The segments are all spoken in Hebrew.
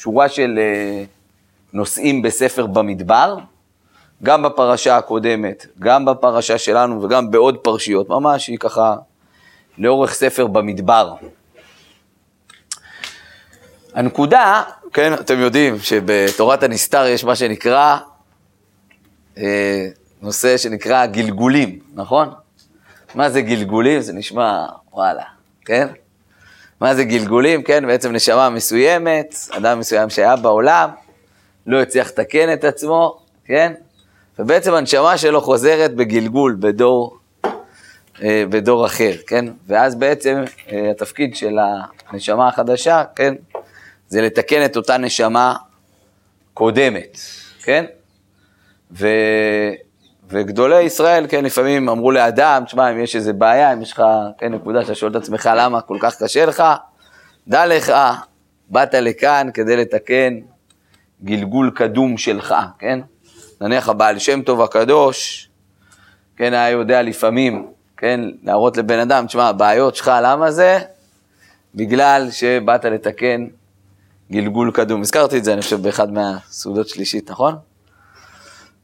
שורה של אה, נושאים בספר במדבר, גם בפרשה הקודמת, גם בפרשה שלנו וגם בעוד פרשיות, ממש היא ככה לאורך ספר במדבר. הנקודה, כן, אתם יודעים שבתורת הנסתר יש מה שנקרא, אה, נושא שנקרא גלגולים, נכון? מה זה גלגולים? זה נשמע, וואלה, כן? מה זה גלגולים? כן, בעצם נשמה מסוימת, אדם מסוים שהיה בעולם, לא הצליח לתקן את עצמו, כן? ובעצם הנשמה שלו חוזרת בגלגול, בדור, אה, בדור אחר, כן? ואז בעצם אה, התפקיד של הנשמה החדשה, כן? זה לתקן את אותה נשמה קודמת, כן? ו... וגדולי ישראל, כן, לפעמים אמרו לאדם, תשמע, אם יש איזה בעיה, אם יש לך, כן, נקודה שאתה שואל את עצמך למה כל כך קשה לך, דע לך, באת לכאן כדי לתקן גלגול קדום שלך, כן? נניח הבעל שם טוב הקדוש, כן, היה יודע לפעמים, כן, להראות לבן אדם, תשמע, הבעיות שלך, למה זה? בגלל שבאת לתקן גלגול קדום. הזכרתי את זה, אני חושב, באחד מהסעודות שלישית, נכון?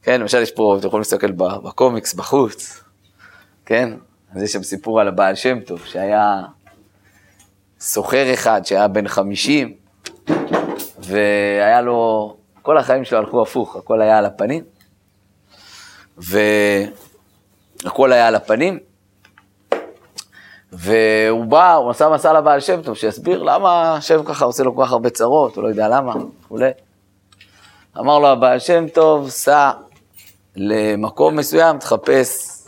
כן, למשל יש פה, אתם יכולים להסתכל בקומיקס בחוץ, כן? אז יש שם סיפור על הבעל שם טוב, שהיה סוחר אחד שהיה בן 50, והיה לו, כל החיים שלו הלכו הפוך, הכל היה על הפנים, והכל היה על הפנים, והוא בא, הוא עשה מסע לבעל שם טוב, שיסביר למה השם ככה עושה לו כל כך הרבה צרות, הוא לא יודע למה, וכולי. אמר לו הבעל שם טוב, סע למקום מסוים, תחפש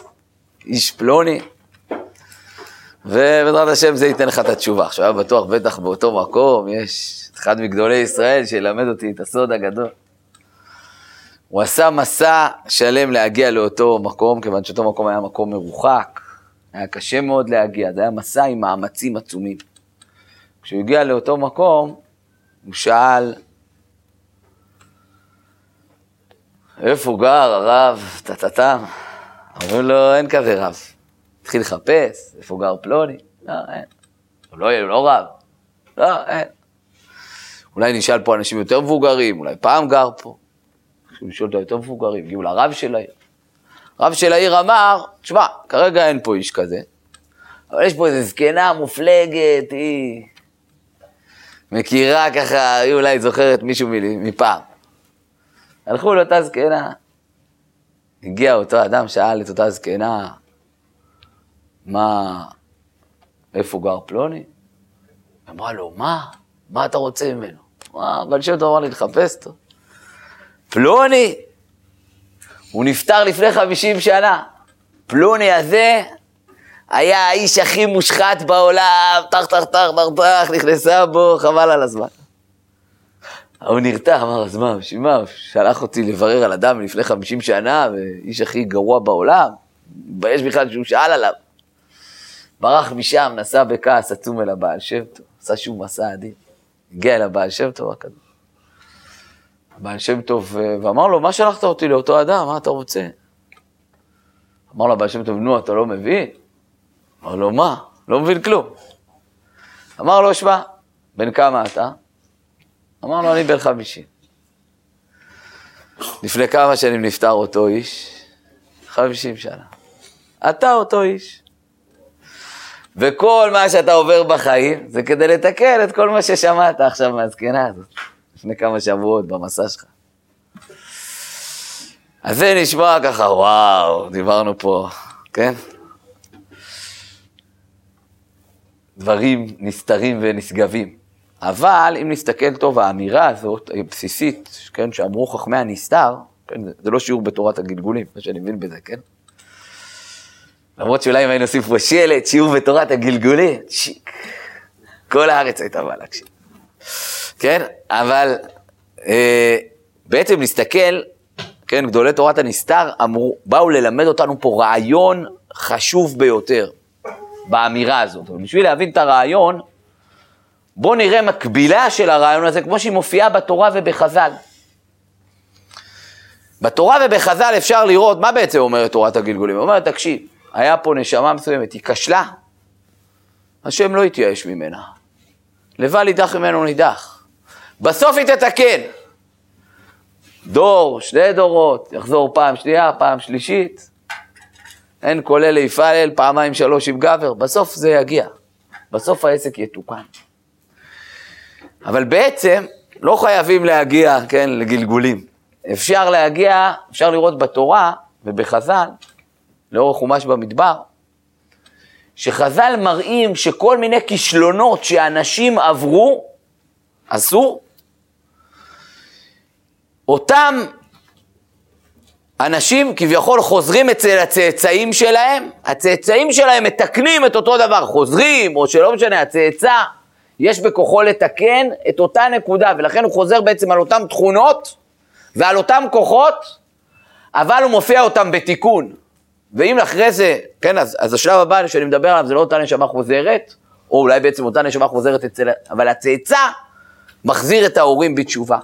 איש פלוני, ובעזרת השם זה ייתן לך את התשובה. עכשיו היה בטוח, בטח באותו מקום, יש אחד מגדולי ישראל שילמד אותי את הסוד הגדול. הוא עשה מסע שלם להגיע לאותו מקום, כיוון שאותו מקום היה מקום מרוחק, היה קשה מאוד להגיע, זה היה מסע עם מאמצים עצומים. כשהוא הגיע לאותו מקום, הוא שאל, איפה גר הרב טטטם? אמרו לו, אין כזה רב. התחיל לחפש, איפה גר פלוני? לא, אין. הוא לא, הוא לא רב. לא, אין. אולי נשאל פה אנשים יותר מבוגרים, אולי פעם גר פה. כשהוא לשאול את היותר מבוגרים, הגיעו לרב של העיר. רב של העיר אמר, תשמע, כרגע אין פה איש כזה, אבל יש פה איזו זקנה מופלגת, היא מכירה ככה, היא אולי זוכרת מישהו מפעם. הלכו לאותה זקנה. הגיע אותו אדם, שאל את אותה זקנה, מה, איפה גר פלוני? אמרה לו, מה? מה אתה רוצה ממנו? מה, אבל שם אמר לי, לחפש אותו. פלוני, הוא נפטר לפני 50 שנה. פלוני הזה היה האיש הכי מושחת בעולם, טח טח טח טח טח, נכנסה בו, חבל על הזמן. ההוא נרתע, אמר, אז מה, בשביל מה? שלח אותי לברר על אדם לפני 50 שנה, ואיש הכי גרוע בעולם, מתבייש בכלל שהוא שאל עליו. ברח משם, נסע בכעס עצום אל הבעל שם טוב, עשה שוב מסע עדין. הגיע אל הבעל שם טוב הקדוש. הבעל שם טוב, ואמר לו, מה שלחת אותי לאותו אדם, מה אתה רוצה? אמר לו הבעל שם טוב, נו, אתה לא מבין? אמר לו, מה? לא מבין כלום. אמר לו, שמע, בן כמה אתה? אמר לו, אני בן חמישים. לפני כמה שנים נפטר אותו איש? חמישים שנה. אתה אותו איש. וכל מה שאתה עובר בחיים זה כדי לתקן את כל מה ששמעת עכשיו מהזקנה הזאת, לפני כמה שבועות במסע שלך. אז זה נשמע ככה, וואו, דיברנו פה, כן? דברים נסתרים ונשגבים. אבל אם נסתכל טוב, האמירה הזאת, הבסיסית, כן, שאמרו חכמי הנסתר, כן, זה לא שיעור בתורת הגלגולים, מה שאני מבין בזה, כן? למרות שאולי אם היינו עושים פה שלט, שיעור בתורת הגלגולים, שיק. כל הארץ הייתה באה להקשיב. כן? אבל אה, בעצם נסתכל, כן, גדולי תורת הנסתר אמרו, באו ללמד אותנו פה רעיון חשוב ביותר באמירה הזאת. ובשביל להבין את הרעיון, בואו נראה מקבילה של הרעיון הזה, כמו שהיא מופיעה בתורה ובחז"ל. בתורה ובחז"ל אפשר לראות, מה בעצם אומרת תורת הגלגולים? היא אומרת, תקשיב, היה פה נשמה מסוימת, היא כשלה, השם לא התייאש ממנה. לבל יידח ממנו נידח. בסוף היא תתקן. דור, שני דורות, יחזור פעם שנייה, פעם שלישית. אין אלה יפעל, פעמיים שלוש עם גבר, בסוף זה יגיע. בסוף העסק יתוקן. אבל בעצם לא חייבים להגיע, כן, לגלגולים. אפשר להגיע, אפשר לראות בתורה ובחז"ל, לאורך חומש במדבר, שחז"ל מראים שכל מיני כישלונות שאנשים עברו, עשו, אותם אנשים כביכול חוזרים אצל הצאצאים שלהם, הצאצאים שלהם מתקנים את אותו דבר, חוזרים, או שלא משנה, הצאצא, יש בכוחו לתקן את אותה נקודה, ולכן הוא חוזר בעצם על אותן תכונות ועל אותם כוחות, אבל הוא מופיע אותם בתיקון. ואם אחרי זה, כן, אז, אז השלב הבא שאני מדבר עליו זה לא אותה נשמה חוזרת, או אולי בעצם אותה נשמה חוזרת אצל, אבל הצאצא מחזיר את ההורים בתשובה.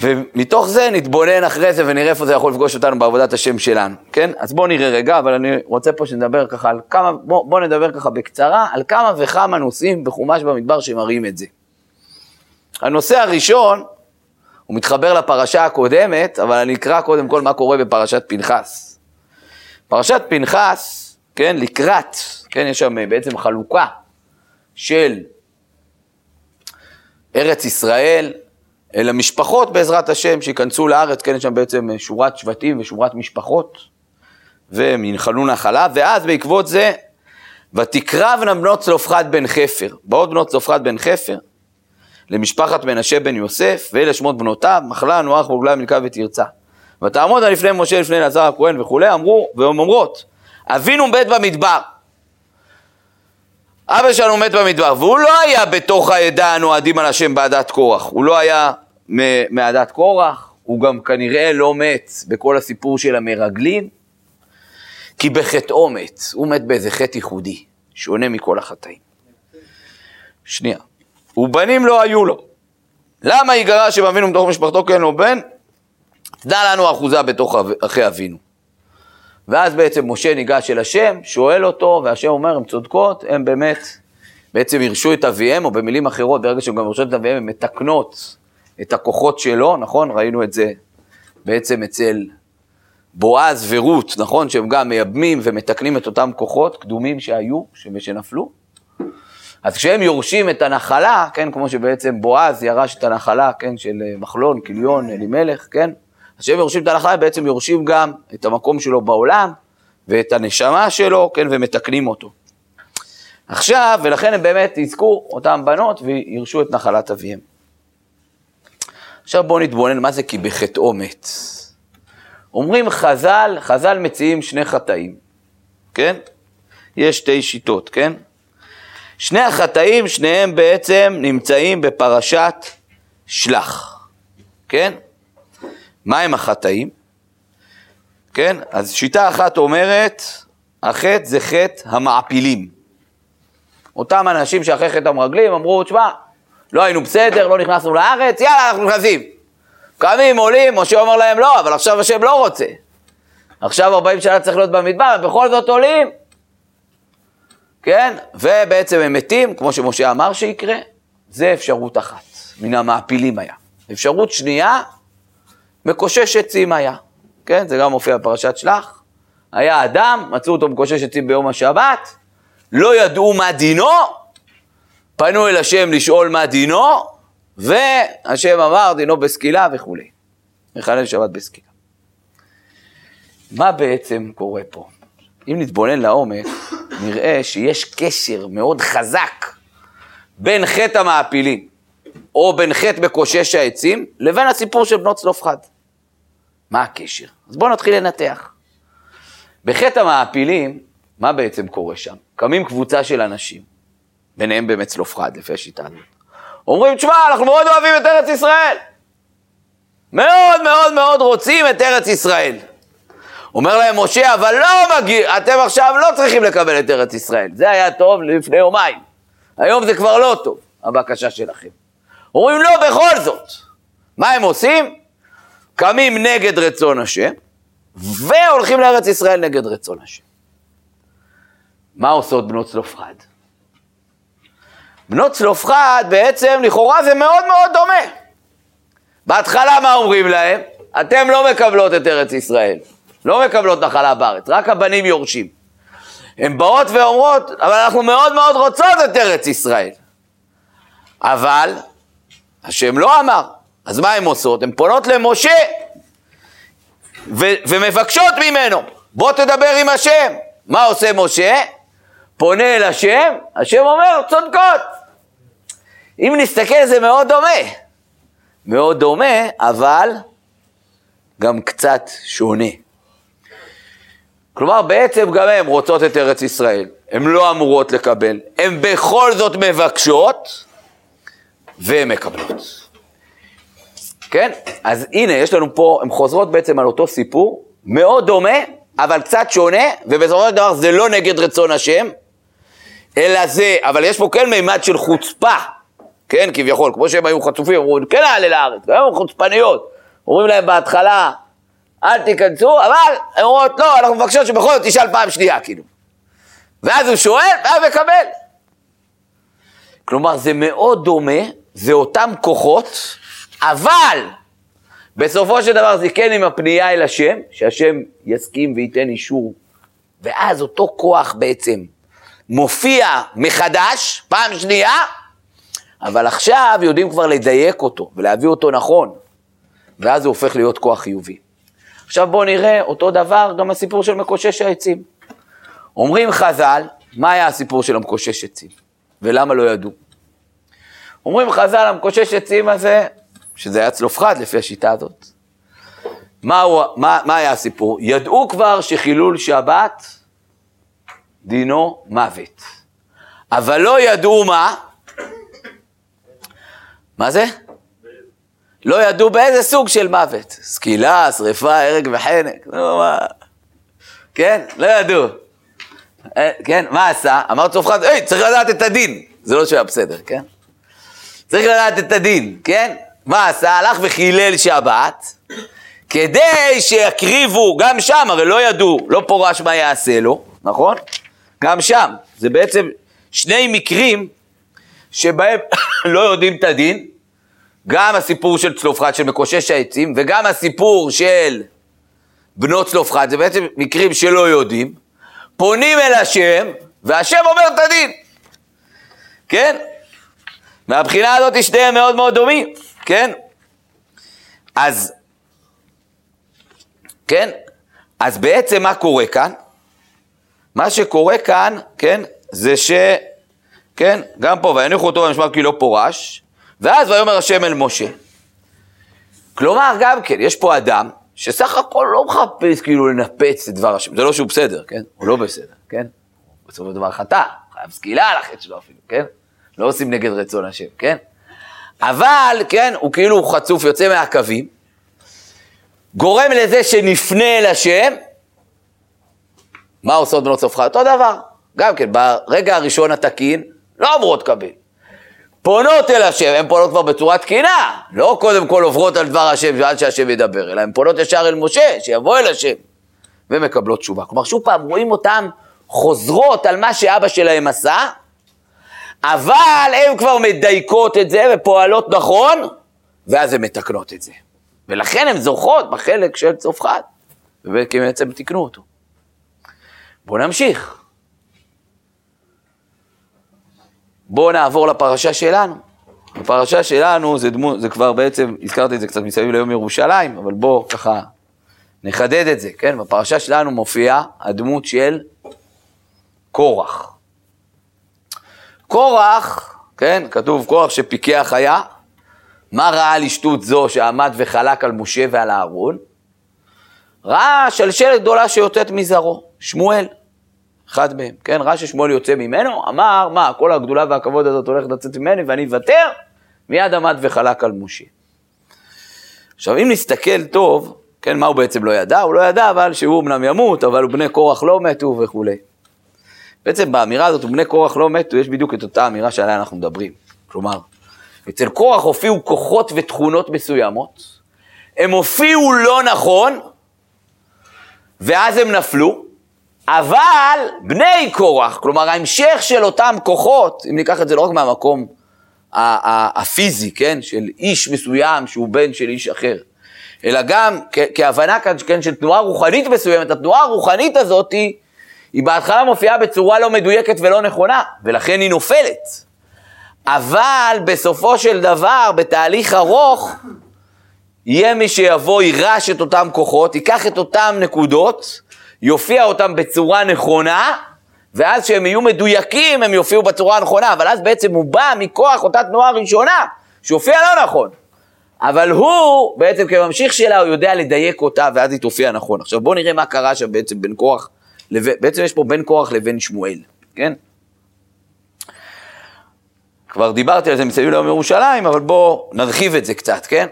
ומתוך זה נתבונן אחרי זה ונראה איפה זה יכול לפגוש אותנו בעבודת השם שלנו, כן? אז בואו נראה רגע, אבל אני רוצה פה שנדבר ככה על כמה, בואו בוא נדבר ככה בקצרה על כמה וכמה נושאים בחומש במדבר שמראים את זה. הנושא הראשון, הוא מתחבר לפרשה הקודמת, אבל אני אקרא קודם כל מה קורה בפרשת פנחס. פרשת פנחס, כן, לקראת, כן, יש שם בעצם חלוקה של ארץ ישראל, אלא משפחות בעזרת השם שייכנסו לארץ, כן, יש שם בעצם שורת שבטים ושורת משפחות, והם ינחלו נחלה, ואז בעקבות זה, ותקרבנה בנות צלופחד בן חפר. באות בנות צלופחד בן חפר למשפחת מנשה בן יוסף, ואלה שמות בנותיו, מחלה, נוח, בוגלה, מלכה ותרצה. ותעמודנה לפני משה, לפני אלעזר הכהן וכולי, אמרו, והן אומרות, אבינו מת במדבר. אבא שלנו מת במדבר, והוא לא היה בתוך העדה הנועדים על השם בעדת קורח, הוא לא היה מעדת קורח, הוא גם כנראה לא מת בכל הסיפור של המרגלים, כי בחטאו מת, הוא מת באיזה חטא ייחודי, שונה מכל החטאים. שנייה. ובנים לא היו לו. למה יגרש אם אבינו מתוך משפחתו כן לו בן? תדע לנו אחוזה בתוך אחי אבינו. ואז בעצם משה ניגש אל השם, שואל אותו, והשם אומר, הן צודקות, הן באמת, בעצם הרשו את אביהם, או במילים אחרות, ברגע שהן גם הרשו את אביהם, הן מתקנות את הכוחות שלו, נכון? ראינו את זה בעצם אצל בועז ורות, נכון? שהם גם מייבמים ומתקנים את אותם כוחות קדומים שהיו, שנפלו. אז כשהם יורשים את הנחלה, כן, כמו שבעצם בועז ירש את הנחלה, כן, של מחלון, כליון, אלימלך, כן? אז כשהם יורשים את הנחלה, בעצם יורשים גם את המקום שלו בעולם, ואת הנשמה שלו, כן, ומתקנים אותו. עכשיו, ולכן הם באמת יזכו, אותם בנות, וירשו את נחלת אביהם. עכשיו בואו נתבונן מה זה כי בחטאו מת. אומרים חז"ל, חז"ל מציעים שני חטאים, כן? יש שתי שיטות, כן? שני החטאים, שניהם בעצם נמצאים בפרשת שלח, כן? מה הם החטאים? כן? אז שיטה אחת אומרת, החטא זה חטא המעפילים. אותם אנשים שאחרי חטא המרגלים אמרו, תשמע, לא היינו בסדר, לא נכנסנו לארץ, יאללה, אנחנו נכנסים. קמים, עולים, משה אומר להם, לא, אבל עכשיו השם לא רוצה. עכשיו 40 שנה צריך להיות במדבר, בכל זאת עולים. כן? ובעצם הם מתים, כמו שמשה אמר שיקרה, זה אפשרות אחת, מן המעפילים היה. אפשרות שנייה, מקושש עצים היה. כן? זה גם מופיע בפרשת שלח. היה אדם, מצאו אותו מקושש עצים ביום השבת, לא ידעו מה דינו, פנו אל השם לשאול מה דינו, והשם אמר דינו בסקילה וכולי. מחלל שבת בסקילה. מה בעצם קורה פה? אם נתבונן לעומק, נראה שיש קשר מאוד חזק בין חטא המעפילים, או בין חטא מקושש העצים, לבין הסיפור של בנות צלופחד. מה הקשר? אז בואו נתחיל לנתח. בחטא המעפילים, מה בעצם קורה שם? קמים קבוצה של אנשים, ביניהם באמת צלופחד, לפי השיטה הזאת. אומרים, תשמע, אנחנו מאוד אוהבים את ארץ ישראל. מאוד מאוד מאוד רוצים את ארץ ישראל. אומר להם משה, אבל לא מגיע, אתם עכשיו לא צריכים לקבל את ארץ ישראל. זה היה טוב לפני יומיים. היום זה כבר לא טוב, הבקשה שלכם. אומרים, לא, בכל זאת. מה הם עושים? קמים נגד רצון השם, והולכים לארץ ישראל נגד רצון השם. מה עושות בנות צלופחד? בנות צלופחד בעצם לכאורה זה מאוד מאוד דומה. בהתחלה מה אומרים להם? אתם לא מקבלות את ארץ ישראל, לא מקבלות נחלה בארץ, רק הבנים יורשים. הן באות ואומרות, אבל אנחנו מאוד מאוד רוצות את ארץ ישראל. אבל השם לא אמר, אז מה הן עושות? הן פונות למשה ו- ומבקשות ממנו, בוא תדבר עם השם. מה עושה משה? פונה אל השם, השם אומר, צודקות. אם נסתכל זה מאוד דומה. מאוד דומה, אבל גם קצת שונה. כלומר, בעצם גם הן רוצות את ארץ ישראל, הן לא אמורות לקבל, הן בכל זאת מבקשות והן מקבלות. כן? אז הנה, יש לנו פה, הן חוזרות בעצם על אותו סיפור, מאוד דומה, אבל קצת שונה, ובסופו של דבר זה לא נגד רצון השם, אלא זה, אבל יש פה כן מימד של חוצפה, כן, כביכול, כמו שהם היו חצופים, אמרו, כן נעלה לארץ, והיום חוצפניות, אומרים להם בהתחלה, אל תיכנסו, אבל הן אומרות, לא, אנחנו מבקשות שבכל זאת תשאל פעם שנייה, כאילו. ואז הוא שואל, ואז מקבל. כלומר, זה מאוד דומה, זה אותם כוחות, אבל בסופו של דבר זה כן עם הפנייה אל השם, שהשם יסכים וייתן אישור, ואז אותו כוח בעצם מופיע מחדש, פעם שנייה, אבל עכשיו יודעים כבר לדייק אותו ולהביא אותו נכון, ואז הוא הופך להיות כוח חיובי. עכשיו בואו נראה אותו דבר גם הסיפור של מקושש העצים. אומרים חז"ל, מה היה הסיפור של המקושש עצים? ולמה לא ידעו? אומרים חז"ל, המקושש עצים הזה, שזה היה צלופחד לפי השיטה הזאת. מה, הוא, מה, מה היה הסיפור? ידעו כבר שחילול שבת דינו מוות. אבל לא ידעו מה? מה זה? לא ידעו באיזה סוג של מוות. סקילה, שריפה, הרג וחנק. נו, מה? כן? לא ידעו. אה, כן, מה עשה? אמר צופחת, היי, צריך לדעת את הדין. זה לא שהיה בסדר, כן? צריך לדעת את הדין, כן? מה עשה? הלך וחילל שבת, כדי שיקריבו, גם שם, הרי לא ידעו, לא פורש מה יעשה לו, נכון? גם שם. זה בעצם שני מקרים שבהם לא יודעים את הדין, גם הסיפור של צלופחד, של מקושש העצים, וגם הסיפור של בנות צלופחד, זה בעצם מקרים שלא יודעים, פונים אל השם, והשם אומר את הדין, כן? מהבחינה הזאת שניהם מאוד מאוד דומים, כן? אז, כן? אז בעצם מה קורה כאן? מה שקורה כאן, כן, זה ש... כן, גם פה, ויניחו אותו במשמר כי לא פורש, ואז ויאמר השם אל משה. כלומר, גם כן, יש פה אדם שסך הכל לא מחפש כאילו לנפץ את דבר השם, זה לא שהוא בסדר, כן? הוא לא בסדר, כן? בסופו של דבר חטא, חייב סקילה על החטא שלו אפילו, כן? לא עושים נגד רצון השם, כן? אבל, כן, הוא כאילו חצוף, יוצא מהקווים, גורם לזה שנפנה אל השם, מה עושות בנות צלפחד? אותו דבר. גם כן, ברגע הראשון התקין, לא אמורות לקבל. פונות אל השם, הן פונות כבר בצורה תקינה, לא קודם כל עוברות על דבר השם עד שהשם ידבר, אלא הן פונות ישר אל משה, שיבוא אל השם, ומקבלות תשובה. כלומר, שוב פעם, רואים אותן חוזרות על מה שאבא שלהם עשה, אבל הן כבר מדייקות את זה ופועלות נכון, ואז הן מתקנות את זה. ולכן הן זוכות בחלק של צופחת, בעצם תיקנו אותו. בואו נמשיך. בואו נעבור לפרשה שלנו. הפרשה שלנו זה דמות, זה כבר בעצם, הזכרתי את זה קצת מסביב ליום ירושלים, אבל בואו ככה נחדד את זה, כן? בפרשה שלנו מופיעה הדמות של קורח. קורח, כן, כתוב קורח שפיקח היה, מה ראה על אשתות זו שעמד וחלק על משה ועל אהרון? ראה שלשלת גדולה שיוצאת מזרעו, שמואל. אחד מהם, כן? ראה ששמואל יוצא ממנו, אמר, מה, כל הגדולה והכבוד הזאת הולכת לצאת ממני ואני אוותר? מיד עמד וחלק על משה. עכשיו, אם נסתכל טוב, כן, מה הוא בעצם לא ידע? הוא לא ידע, אבל שהוא אמנם ימות, אבל בני קורח לא מתו וכולי. בעצם באמירה הזאת, בני קורח לא מתו, יש בדיוק את אותה אמירה שעליה אנחנו מדברים. כלומר, אצל קורח הופיעו כוחות ותכונות מסוימות, הם הופיעו לא נכון, ואז הם נפלו, אבל בני קורח, כלומר ההמשך של אותם כוחות, אם ניקח את זה לא רק מהמקום הפיזי, כן, של איש מסוים שהוא בן של איש אחר, אלא גם כהבנה כאן, כן, של תנועה רוחנית מסוימת, התנועה הרוחנית הזאת היא, היא בהתחלה מופיעה בצורה לא מדויקת ולא נכונה, ולכן היא נופלת. אבל בסופו של דבר, בתהליך ארוך, יהיה מי שיבוא, יירש את אותם כוחות, ייקח את אותם נקודות, יופיע אותם בצורה נכונה, ואז כשהם יהיו מדויקים, הם יופיעו בצורה הנכונה, אבל אז בעצם הוא בא מכוח אותה תנועה ראשונה, שהופיע לא נכון. אבל הוא, בעצם כממשיך שלה, הוא יודע לדייק אותה, ואז היא תופיע נכון. עכשיו בואו נראה מה קרה שם בעצם בין כוח, לבין, בעצם יש פה בין כוח לבין שמואל, כן? כבר דיברתי על זה מסביב ליום ירושלים, אבל בואו נרחיב את זה קצת, כן?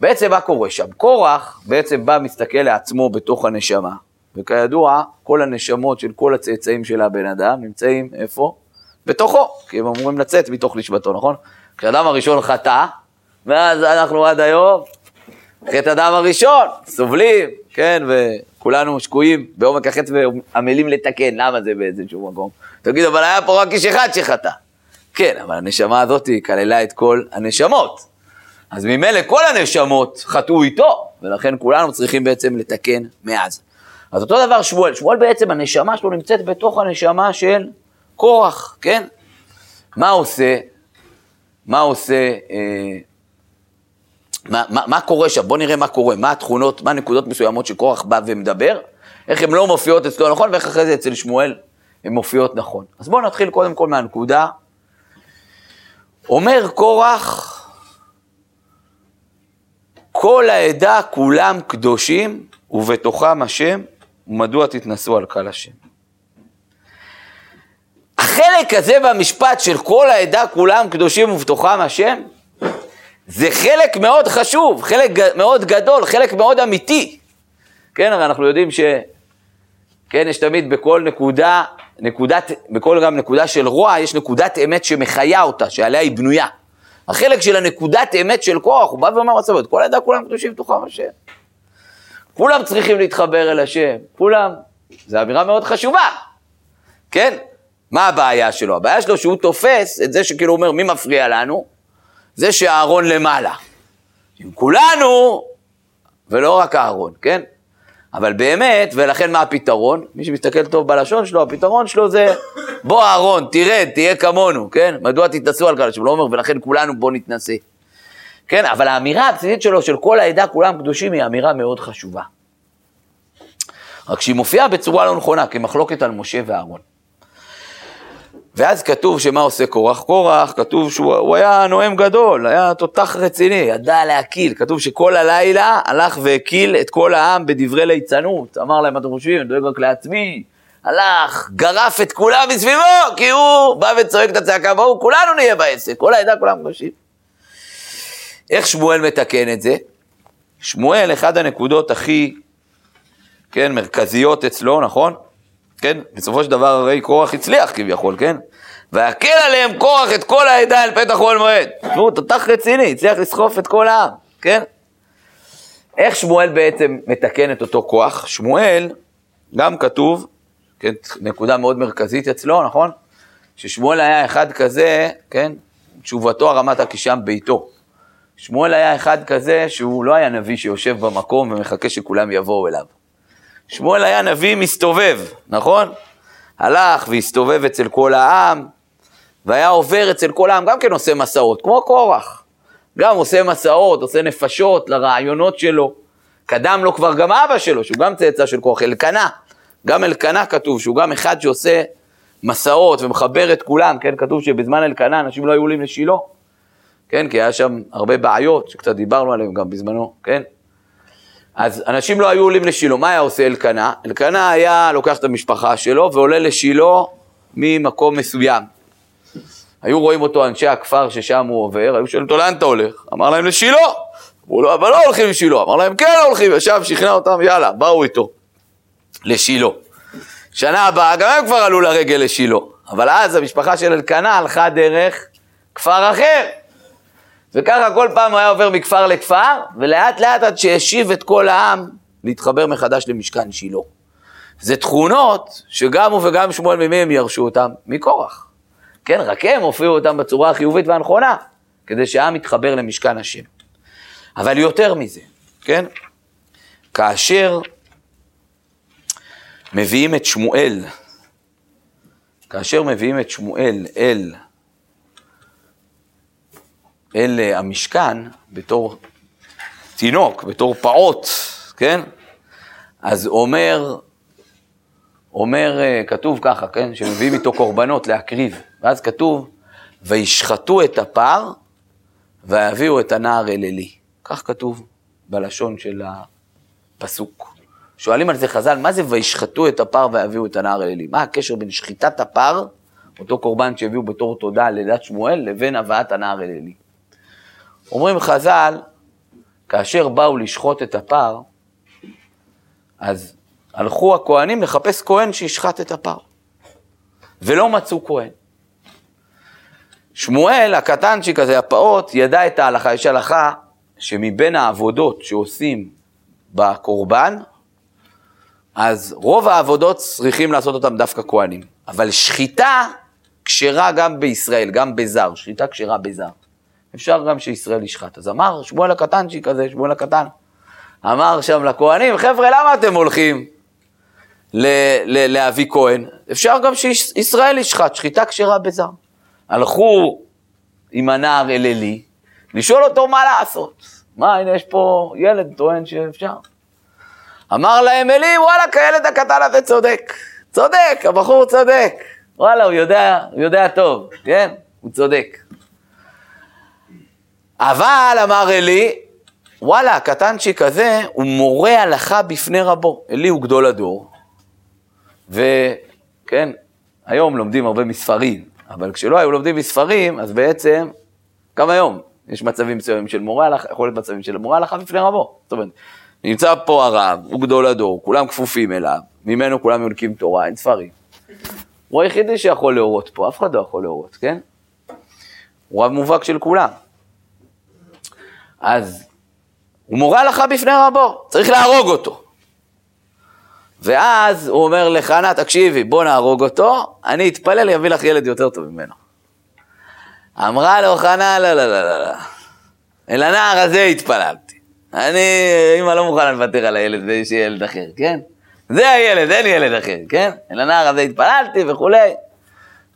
בעצם מה קורה שם? קורח בעצם בא, מסתכל לעצמו בתוך הנשמה, וכידוע, כל הנשמות של כל הצאצאים של הבן אדם נמצאים איפה? בתוכו, כי הם אמורים לצאת מתוך נשמתו, נכון? כשאדם הראשון חטא, ואז אנחנו עד היום, חטא אדם הראשון, סובלים, כן, וכולנו שקועים בעומק החטא ועמלים לתקן, למה זה באיזשהו מקום? תגיד, אבל היה פה רק איש אחד שחטא. כן, אבל הנשמה הזאת כללה את כל הנשמות. אז ממילא כל הנשמות חטאו איתו, ולכן כולנו צריכים בעצם לתקן מאז. אז אותו דבר שמואל, שמואל בעצם הנשמה שלו נמצאת בתוך הנשמה של קורח, כן? מה עושה? מה עושה? אה, מה, מה, מה קורה שם? בואו נראה מה קורה, מה התכונות, מה הנקודות מסוימות שקורח בא ומדבר, איך הן לא מופיעות אצלו נכון, ואיך אחרי זה אצל שמואל הן מופיעות נכון. אז בואו נתחיל קודם כל מהנקודה. אומר קורח, כל העדה כולם קדושים, ובתוכם השם, ומדוע תתנסו על קהל השם. החלק הזה במשפט של כל העדה כולם קדושים ובתוכם השם, זה חלק מאוד חשוב, חלק מאוד גדול, חלק מאוד אמיתי. כן, הרי אנחנו יודעים ש... כן, יש תמיד בכל נקודה, נקודת, בכל גם נקודה של רוע, יש נקודת אמת שמחיה אותה, שעליה היא בנויה. החלק של הנקודת אמת של כוח, הוא בא ואומר מצבות, כל העדה כולם קדושים בתוכם השם. כולם צריכים להתחבר אל השם, כולם. זו אמירה מאוד חשובה, כן? מה הבעיה שלו? הבעיה שלו שהוא תופס את זה שכאילו אומר, מי מפריע לנו? זה שאהרון למעלה. עם כולנו, ולא רק אהרון, כן? אבל באמת, ולכן מה הפתרון? מי שמסתכל טוב בלשון שלו, הפתרון שלו זה, בוא אהרון, תרד, תהיה כמונו, כן? מדוע תתנסו על כאלה? שהוא לא אומר, ולכן כולנו בוא נתנסה. כן, אבל האמירה הבסיסית שלו, של כל העדה, כולם קדושים, היא אמירה מאוד חשובה. רק שהיא מופיעה בצורה לא נכונה, כמחלוקת על משה ואהרון. ואז כתוב שמה עושה קורח? קורח, כתוב שהוא היה נואם גדול, היה תותח רציני, ידע להקיל. כתוב שכל הלילה הלך והקיל את כל העם בדברי ליצנות. אמר להם, אתם חושבים, אני דואג רק לעצמי. הלך, גרף את כולם מסביבו, כי הוא בא וצועק את הצעקה, בואו, כולנו נהיה בעסק, כל העדה, כולם קדושים. איך שמואל מתקן את זה? שמואל, אחד הנקודות הכי, כן, מרכזיות אצלו, נכון? כן, בסופו של דבר הרי קורח הצליח כביכול, כן? ויקל עליהם קורח את כל העדה אל פתח אוהל מועד. תשמעו, תותח רציני, הצליח לסחוף את כל העם, כן? איך שמואל בעצם מתקן את אותו כוח? שמואל, גם כתוב, כן, נקודה מאוד מרכזית אצלו, נכון? ששמואל היה אחד כזה, כן, תשובתו הרמת הקישם ביתו. שמואל היה אחד כזה שהוא לא היה נביא שיושב במקום ומחכה שכולם יבואו אליו. שמואל היה נביא מסתובב, נכון? הלך והסתובב אצל כל העם, והיה עובר אצל כל העם, גם כן עושה מסעות, כמו קורח. גם עושה מסעות, עושה נפשות לרעיונות שלו. קדם לו כבר גם אבא שלו, שהוא גם צאצא של קורח, אלקנה. גם אלקנה כתוב, שהוא גם אחד שעושה מסעות ומחבר את כולם, כן? כתוב שבזמן אלקנה אנשים לא היו עולים לשילה, כן? כי היה שם הרבה בעיות, שקצת דיברנו עליהן גם בזמנו, כן? אז אנשים לא היו עולים לשילה, מה היה עושה אלקנה? אלקנה היה לוקח את המשפחה שלו ועולה לשילה ממקום מסוים. היו רואים אותו אנשי הכפר ששם הוא עובר, היו שואלים אותו לאן אתה הולך? אמר להם לשילה. אמרו לו, אבל לא הולכים לשילה. אמר להם, כן הולכים, ישב, שכנע אותם, יאללה, באו איתו לשילה. שנה הבאה גם הם כבר עלו לרגל לשילה, אבל אז המשפחה של אלקנה הלכה דרך כפר אחר. וככה כל פעם הוא היה עובר מכפר לכפר, ולאט לאט עד שהשיב את כל העם להתחבר מחדש למשכן שילה. זה תכונות שגם הוא וגם שמואל ממי הם ירשו אותם? מקורח. כן, רק הם הופיעו אותם בצורה החיובית והנכונה, כדי שהעם יתחבר למשכן השם. אבל יותר מזה, כן? כאשר מביאים את שמואל, כאשר מביאים את שמואל אל, אל המשכן בתור תינוק, בתור פעוט, כן? אז אומר, אומר, אה, כתוב ככה, כן? שמביאים איתו קורבנות להקריב, ואז כתוב, וישחטו את הפר ויביאו את הנער אל אלי. כך כתוב בלשון של הפסוק. שואלים על זה חז"ל, מה זה וישחטו את הפר ויביאו את הנער אל אלי? מה הקשר בין שחיטת הפר, אותו קורבן שהביאו בתור תודה ללידת שמואל, לבין הבאת הנער אל אלי? אומרים חז"ל, כאשר באו לשחוט את הפר, אז הלכו הכהנים לחפש כהן שישחט את הפר, ולא מצאו כהן. שמואל, הקטנצ'יק הזה, הפעוט, ידע את ההלכה. יש הלכה שמבין העבודות שעושים בקורבן, אז רוב העבודות צריכים לעשות אותם דווקא כהנים. אבל שחיטה כשרה גם בישראל, גם בזר, שחיטה כשרה בזר. אפשר גם שישראל ישחט. אז אמר שמואל הקטנצ'יק הזה, שמואל הקטן, אמר שם לכהנים, חבר'ה, למה אתם הולכים ל- ל- להביא כהן? אפשר גם שישראל ישחט, שחיטה כשרה בזר. הלכו עם הנער אל אלי, לשאול אותו מה לעשות. מה, הנה יש פה ילד טוען שאפשר. אמר להם אלי, וואלה, הילד הקטן הזה צודק. צודק, הבחור צודק. וואלה, הוא יודע, הוא יודע טוב, כן? הוא צודק. אבל, אמר אלי, וואלה, הקטנצ'יק הזה הוא מורה הלכה בפני רבו. אלי הוא גדול הדור, וכן, היום לומדים הרבה מספרים, אבל כשלא היו לומדים מספרים, אז בעצם, גם היום, יש מצבים מסוימים של מורה הלכה, יכול להיות מצבים של מורה הלכה בפני רבו. זאת אומרת, נמצא פה הרב, הוא גדול הדור, כולם כפופים אליו, ממנו כולם יונקים תורה, אין ספרים. הוא היחידי שיכול להורות פה, אף אחד לא יכול להורות, כן? הוא רב מובהק של כולם. אז הוא מורה הלכה בפני רבו, צריך להרוג אותו. ואז הוא אומר לחנה, תקשיבי, בוא נהרוג אותו, אני אתפלל, יביא לך ילד יותר טוב ממנו. אמרה לו חנה, לא, לא, לא, לא, לא. אל הנער הזה התפללתי. אני, אמא לא מוכנה לוותר על הילד ויש ילד אחר, כן? זה הילד, אין ילד אחר, כן? אל הנער הזה התפללתי וכולי.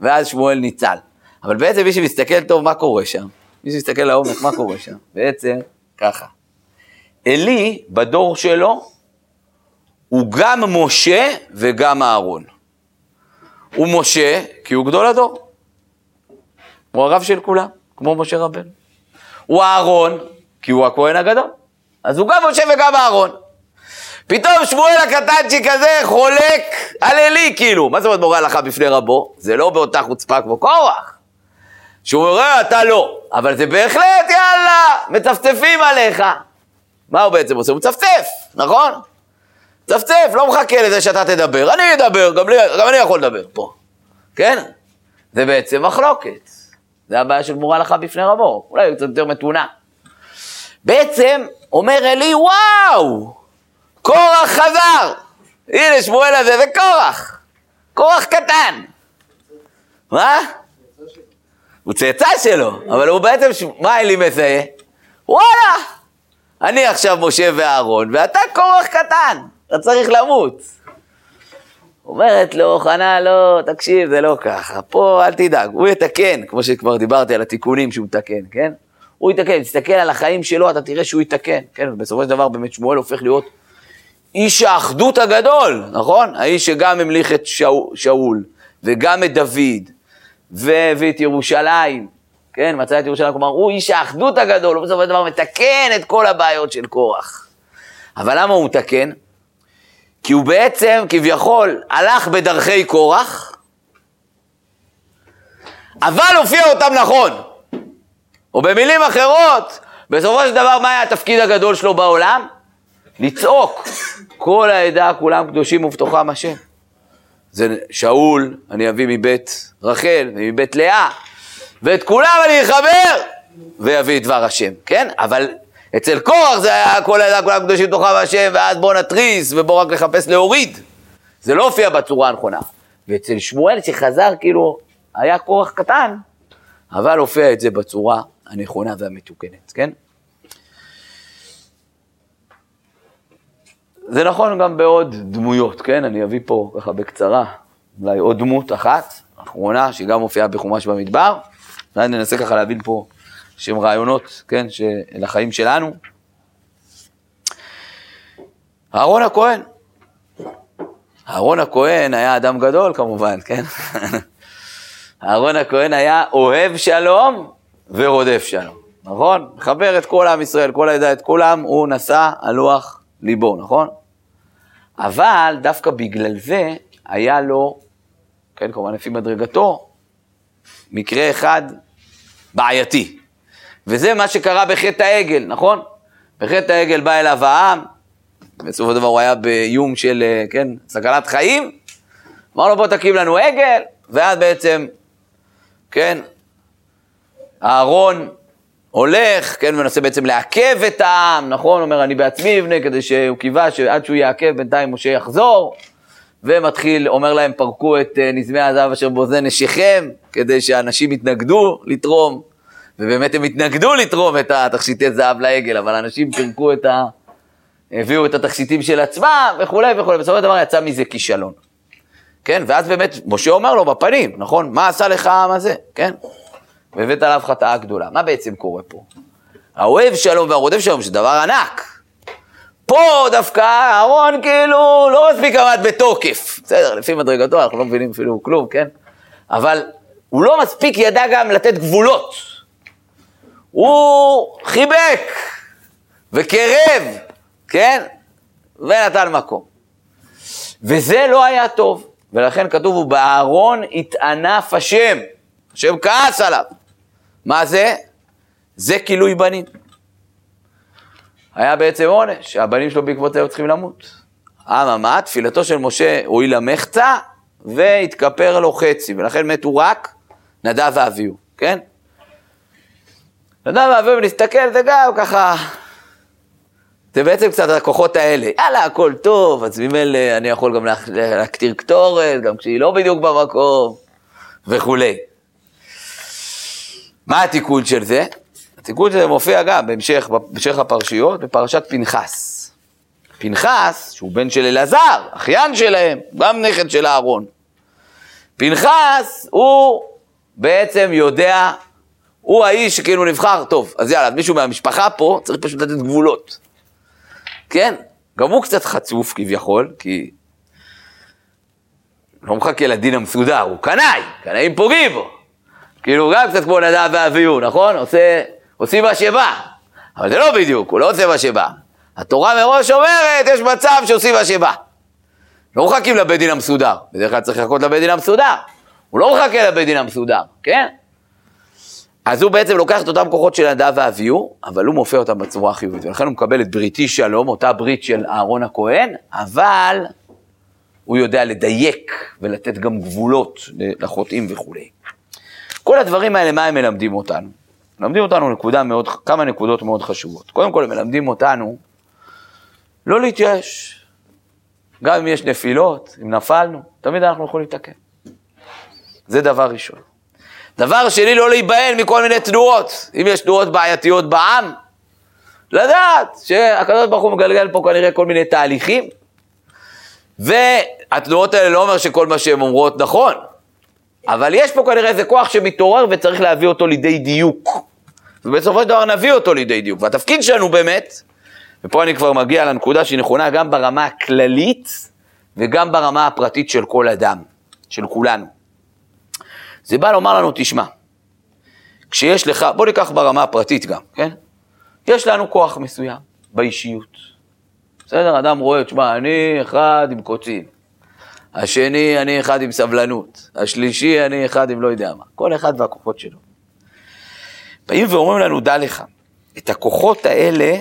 ואז שמואל ניצל. אבל בעצם מי שמסתכל טוב, מה קורה שם? מי שמסתכל לעומק, מה קורה שם? בעצם, ככה. עלי, בדור שלו, הוא גם משה וגם אהרון. הוא משה, כי הוא גדול הדור. הוא הרב של כולם, כמו משה רבנו. הוא אהרון, כי הוא הכהן הגדול. אז הוא גם משה וגם אהרון. פתאום שמואל הקטנצ'יק הזה חולק על עלי, כאילו. מה זאת אומרת מורה הלכה בפני רבו? זה לא באותה חוצפה כמו קורח. שהוא אומר, אתה לא. אבל זה בהחלט, יאללה, מצפצפים עליך. מה הוא בעצם עושה? הוא מצפצף, נכון? מצפצף, לא מחכה לזה שאתה תדבר. אני אדבר, גם, לי, גם אני יכול לדבר פה. כן? זה בעצם מחלוקת. זה הבעיה של גמורה הלכה בפני רבו, אולי קצת יותר מתונה. בעצם, אומר אלי, וואו, קורח חזר. הנה שמואל הזה, זה קורח. קורח קטן. מה? הוא צאצא שלו, אבל הוא בעצם, מה אלי מזהה? וואלה, אני עכשיו משה ואהרון, ואתה קורח קטן, אתה צריך למות. אומרת לו, חנה, לא, תקשיב, זה לא ככה, פה אל תדאג, הוא יתקן, כמו שכבר דיברתי על התיקונים שהוא יתקן, כן? הוא יתקן, תסתכל על החיים שלו, אתה תראה שהוא יתקן, כן? ובסופו של דבר באמת שמואל הופך להיות איש האחדות הגדול, נכון? האיש שגם המליך את שאול וגם את דוד, והביא את ירושלים, כן? מצא את ירושלים, כלומר, הוא איש האחדות הגדול, הוא בסופו של דבר מתקן את כל הבעיות של קורח. אבל למה הוא מתקן? כי הוא בעצם, כביכול, הלך בדרכי קורח, אבל הופיע אותם נכון. או במילים אחרות, בסופו של דבר, מה היה התפקיד הגדול שלו בעולם? לצעוק. כל העדה, כולם קדושים ובתוכם השם. זה שאול, אני אביא מבית רחל ומבית לאה, ואת כולם אני אחבר ויביא את דבר השם, כן? אבל אצל קורח זה היה כל העדה, כולם קדושים תוכם השם, ואז בוא נתריס ובוא רק לחפש להוריד זה לא הופיע בצורה הנכונה. ואצל שמואל שחזר, כאילו, היה כורח קטן, אבל הופיע את זה בצורה הנכונה והמתוקנת, כן? זה נכון גם בעוד דמויות, כן? אני אביא פה ככה בקצרה, אולי עוד דמות אחת, אחרונה, שהיא גם מופיעה בחומש במדבר, ואז ננסה ככה להבין פה שהם רעיונות, כן, של החיים שלנו. אהרון הכהן. אהרון הכהן היה אדם גדול כמובן, כן? אהרון הכהן היה אוהב שלום ורודף שלום, נכון? מחבר את כל עם ישראל, כל העדה, את כולם, הוא נשא על לוח ליבו, נכון? אבל דווקא בגלל זה היה לו, כן, כמובן לפי מדרגתו, מקרה אחד בעייתי. וזה מה שקרה בחטא העגל, נכון? בחטא העגל בא אליו העם, בסופו של דבר הוא היה באיום של, אה, כן, סכנת חיים, אמר לו בוא תקים לנו עגל, ואז בעצם, כן, אהרון הולך, כן, מנסה בעצם לעכב את העם, נכון? אומר, אני בעצמי אבנה, כדי שהוא קיווה שעד שהוא יעכב, בינתיים משה יחזור, ומתחיל, אומר להם, פרקו את אה, נזמי הזהב אשר בו זה נשיכם, כדי שאנשים יתנגדו לתרום, ובאמת הם התנגדו לתרום את התכשיטי זהב לעגל, אבל אנשים פירקו את ה... הביאו את התכשיטים של עצמם וכולי וכולי, בסופו של דבר יצא מזה כישלון. כן, ואז באמת, משה אומר לו בפנים, נכון? מה עשה לך העם הזה, כן? והבאת עליו חטאה גדולה. מה בעצם קורה פה? האוהב שלום והרודף שלום, שזה דבר ענק. פה דווקא אהרון כאילו לא מספיק עמד בתוקף. בסדר, לפי מדרגתו אנחנו לא מבינים אפילו כלום, כן? אבל הוא לא מספיק ידע גם לתת גבולות. הוא חיבק וקרב, כן? ונתן מקום. וזה לא היה טוב, ולכן כתוב, ובאהרון התענף השם, השם כעס עליו. מה זה? זה כילוי בנים. היה בעצם עונש, שהבנים שלו בעקבות היו צריכים למות. אממה, תפילתו של משה הועיל למחצה והתכפר לו חצי, ולכן מתו רק נדב ואביהו, כן? נדב ואביהו, נסתכל, זה גם ככה, זה בעצם קצת הכוחות האלה. יאללה, הכל טוב, אז ממילא אני יכול גם להקטיר קטורת, גם כשהיא לא בדיוק במקום, וכולי. מה התיקון של זה? התיקון של זה מופיע גם בהמשך, בהמשך הפרשיות, בפרשת פנחס. פנחס, שהוא בן של אלעזר, אחיין שלהם, גם נכד של אהרון. פנחס הוא בעצם יודע, הוא האיש שכאילו נבחר, טוב, אז יאללה, מישהו מהמשפחה פה צריך פשוט לתת גבולות. כן, גם הוא קצת חצוף כביכול, כי לא מחכה לדין המסודר, הוא קנאי, קנאים פוגעים בו. כאילו גם קצת כמו נדב ואביהו, נכון? עושה, עושים מה שבא. אבל זה לא בדיוק, הוא לא עושה מה שבא. התורה מראש אומרת, יש מצב שעושים מה שבא. לא מחכים לבית דין המסודר, בדרך כלל צריך לחכות לבית דין המסודר. הוא לא מחכה לבית דין המסודר, כן? אז הוא בעצם לוקח את אותם כוחות של נדב ואביהו, אבל הוא מופיע אותם בצורה החיובית, ולכן הוא מקבל את בריתי שלום, אותה ברית של אהרון הכהן, אבל הוא יודע לדייק ולתת גם גבולות לחוטאים וכולי. כל הדברים האלה, מה הם מלמדים אותנו? מלמדים אותנו נקודה מאוד, כמה נקודות מאוד חשובות. קודם כל, הם מלמדים אותנו לא להתייאש. גם אם יש נפילות, אם נפלנו, תמיד אנחנו יכולים לתקן. זה דבר ראשון. דבר שני, לא להיבהל מכל מיני תנועות. אם יש תנועות בעייתיות בעם, לדעת שהקדוש ברוך הוא מגלגל פה כנראה כל מיני תהליכים, והתנועות האלה לא אומר שכל מה שהן אומרות נכון, אבל יש פה כנראה איזה כוח שמתעורר וצריך להביא אותו לידי דיוק. ובסופו של דבר נביא אותו לידי דיוק. והתפקיד שלנו באמת, ופה אני כבר מגיע לנקודה שהיא נכונה גם ברמה הכללית וגם ברמה הפרטית של כל אדם, של כולנו. זה בא לומר לנו, תשמע, כשיש לך, בוא ניקח ברמה הפרטית גם, כן? יש לנו כוח מסוים באישיות. בסדר? אדם רואה, תשמע, אני אחד עם קוצים, השני, אני אחד עם סבלנות, השלישי, אני אחד עם לא יודע מה. כל אחד והכוחות שלו. באים ואומרים לנו, דע לך, את הכוחות האלה,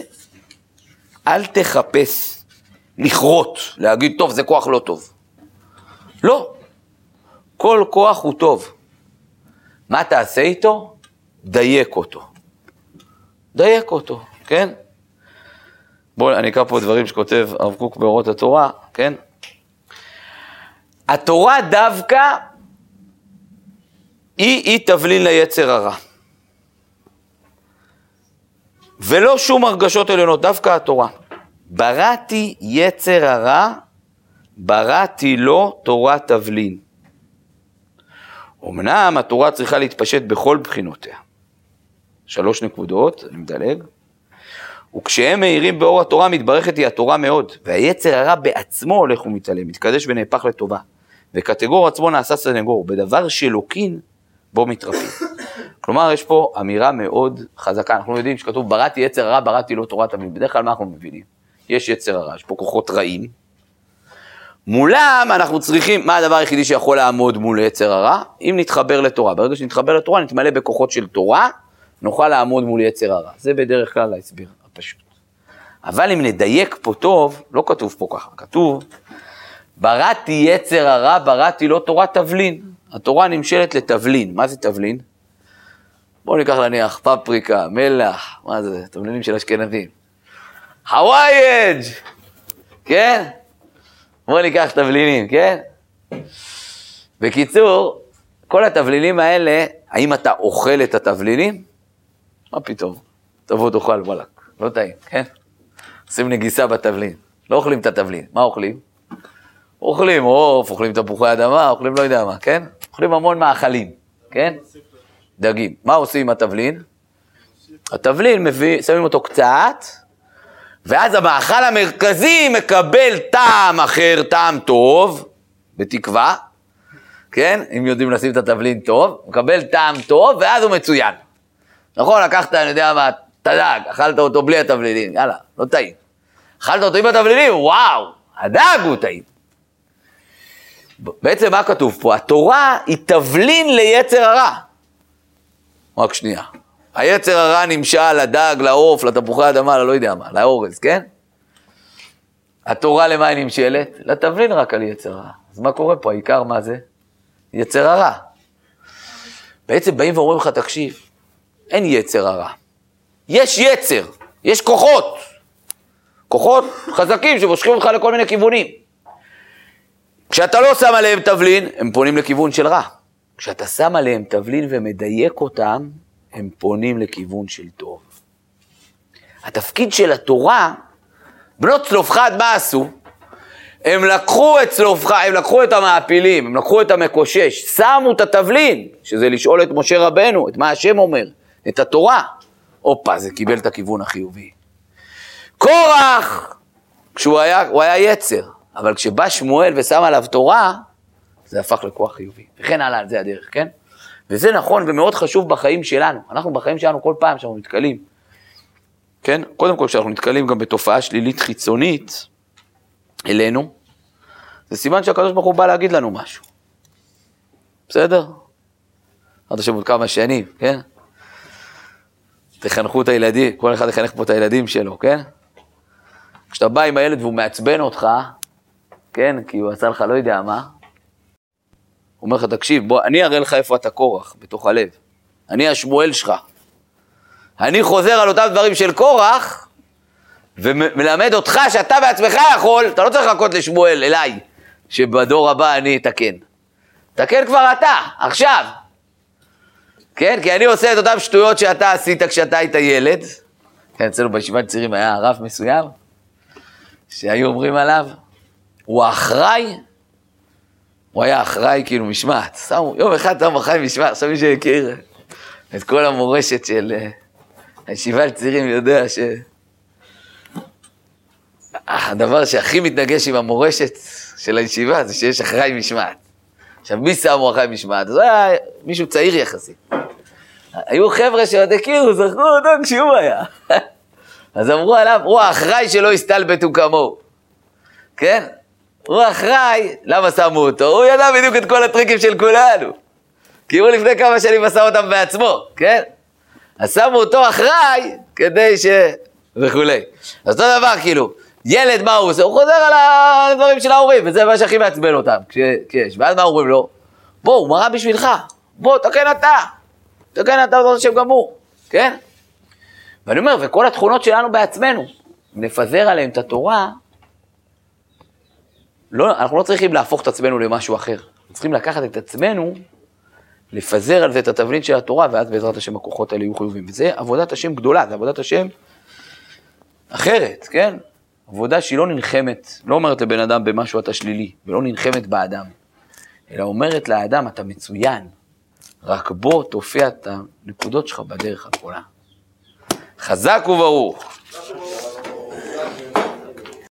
אל תחפש לכרות, להגיד, טוב, זה כוח לא טוב. לא. כל כוח הוא טוב. מה תעשה איתו? דייק אותו. דייק אותו, כן? בואו, אני אקרא פה דברים שכותב הרב קוק באורות התורה, כן? התורה דווקא היא, היא תבלין ליצר הרע. ולא שום הרגשות עליונות, דווקא התורה. בראתי יצר הרע, בראתי לו תורת תבלין. אמנם התורה צריכה להתפשט בכל בחינותיה. שלוש נקודות, אני מדלג. וכשהם מאירים באור התורה, מתברכת היא התורה מאוד, והיצר הרע בעצמו הולך ומתעלם, מתקדש ונהפך לטובה. וקטגור עצמו נעשה סנגור, בדבר שלוקין בו מתרפאים. כלומר, יש פה אמירה מאוד חזקה. אנחנו יודעים שכתוב, בראתי יצר הרע, בראתי לא תורת תמיד. בדרך כלל מה אנחנו מבינים? יש יצר הרע, יש פה כוחות רעים. מולם אנחנו צריכים, מה הדבר היחידי שיכול לעמוד מול יצר הרע? אם נתחבר לתורה. ברגע שנתחבר לתורה, נתמלא בכוחות של תורה, נוכל לעמוד מול יצר הרע. זה בדרך כלל ההסבר הפשוט. אבל אם נדייק פה טוב, לא כתוב פה ככה, כתוב, בראתי יצר הרע, בראתי לא תורת תבלין. התורה נמשלת לתבלין. מה זה תבלין? בואו ניקח נניח פפריקה, מלח, מה זה, תבלינים של אשכנזים. הוואי כן? בואו ניקח תבלינים, כן? בקיצור, כל התבלינים האלה, האם אתה אוכל את התבלינים? מה פתאום? תבוא תאכל וואלכ, לא טעים, כן? עושים נגיסה בתבלין, לא אוכלים את התבלין, מה אוכלים? אוכלים עוף, אוכלים תפוחי אדמה, אוכלים לא יודע מה, כן? אוכלים המון מאכלים, כן? דגים. מה עושים עם התבלין? התבלין מביא, שמים אותו קצת, ואז המאכל המרכזי מקבל טעם אחר, טעם טוב, בתקווה, כן? אם יודעים לשים את התבלין טוב, מקבל טעם טוב, ואז הוא מצוין. נכון, לקחת, אני יודע מה, את הדג, אכלת אותו בלי התבלינים, יאללה, לא טעים. אכלת אותו עם התבלינים, וואו, הדג הוא טעים. בעצם מה כתוב פה? התורה היא תבלין ליצר הרע. רק שנייה. היצר הרע נמשל לדג, לעוף, לתפוחי אדמה, ללא יודע מה, לאורז, כן? התורה למה היא נמשלת? לתבלין רק על יצר הרע. אז מה קורה פה? העיקר מה זה? יצר הרע. בעצם באים ואומרים לך, תקשיב, אין יצר הרע. יש יצר, יש כוחות. כוחות חזקים שמושכים אותך לכל מיני כיוונים. כשאתה לא שם עליהם תבלין, הם פונים לכיוון של רע. כשאתה שם עליהם תבלין ומדייק אותם, הם פונים לכיוון של טוב. התפקיד של התורה, בנות צלופחד, מה עשו? הם לקחו את צלופחד, הם לקחו את המעפילים, הם לקחו את המקושש, שמו את התבלין, שזה לשאול את משה רבנו, את מה השם אומר, את התורה. הופה, זה קיבל את הכיוון החיובי. קורח, כשהוא היה, הוא היה יצר, אבל כשבא שמואל ושם עליו תורה, זה הפך לכוח חיובי. וכן הלאה, זה הדרך, כן? וזה נכון ומאוד חשוב בחיים שלנו. אנחנו בחיים שלנו כל פעם שאנחנו נתקלים, כן? קודם כל כשאנחנו נתקלים גם בתופעה שלילית חיצונית אלינו, זה סימן שהקדוש ברוך הוא בא להגיד לנו משהו. בסדר? עד עכשיו עוד כמה שנים, כן? תחנכו את הילדים, כל אחד יחנך פה את הילדים שלו, כן? כשאתה בא עם הילד והוא מעצבן אותך, כן? כי הוא עשה לך לא יודע מה, הוא אומר לך, תקשיב, בוא, אני אראה לך איפה אתה קורח, בתוך הלב. אני השמואל שלך. אני חוזר על אותם דברים של קורח, ומלמד אותך שאתה בעצמך יכול, אתה לא צריך לחכות לשמואל, אליי, שבדור הבא אני אתקן. תקן כבר אתה, עכשיו. כן? כי אני עושה את אותן שטויות שאתה עשית כשאתה היית ילד. כן, אצלנו בישיבת צעירים היה רב מסוים, שהיו אומרים עליו, הוא האחראי הוא היה אחראי כאילו משמעת. שמו, יום אחד שמו אחראי משמעת, עכשיו מי שהכיר את כל המורשת של אה, הישיבה לצעירים יודע ש... הדבר שהכי מתנגש עם המורשת של הישיבה זה שיש אחראי משמעת. עכשיו, מי שמו אחראי משמעת? אז היה מישהו צעיר יחסית. היו חבר'ה שעוד הכירו, זכרו אותו כשהוא היה. אז אמרו עליו, הוא האחראי שלא הסתלבטו כמוהו. כן? הוא אחראי, למה שמו אותו? הוא ידע בדיוק את כל הטריקים של כולנו. כי הוא לפני כמה שנים עשה אותם בעצמו, כן? אז שמו אותו אחראי כדי ש... וכולי. אז אותו דבר, כאילו, ילד, מה הוא עושה? הוא חוזר על הדברים של ההורים, וזה מה שהכי מעצבן אותם, כשיש. ואז מה אומרים לו? בוא, הוא מראה בשבילך, בוא, תקן אתה. תקן אתה בעזרת השם גמור, כן? ואני אומר, וכל התכונות שלנו בעצמנו, נפזר עליהם את התורה, לא, אנחנו לא צריכים להפוך את עצמנו למשהו אחר. אנחנו צריכים לקחת את עצמנו, לפזר על זה את התבנית של התורה, ואז בעזרת השם הכוחות האלה יהיו חיובים. וזה עבודת השם גדולה, זה עבודת השם אחרת, כן? עבודה שהיא לא נלחמת, לא אומרת לבן אדם במשהו אתה שלילי, ולא נלחמת באדם, אלא אומרת לאדם אתה מצוין, רק בוא תופיע את הנקודות שלך בדרך הגדולה. חזק וברוך.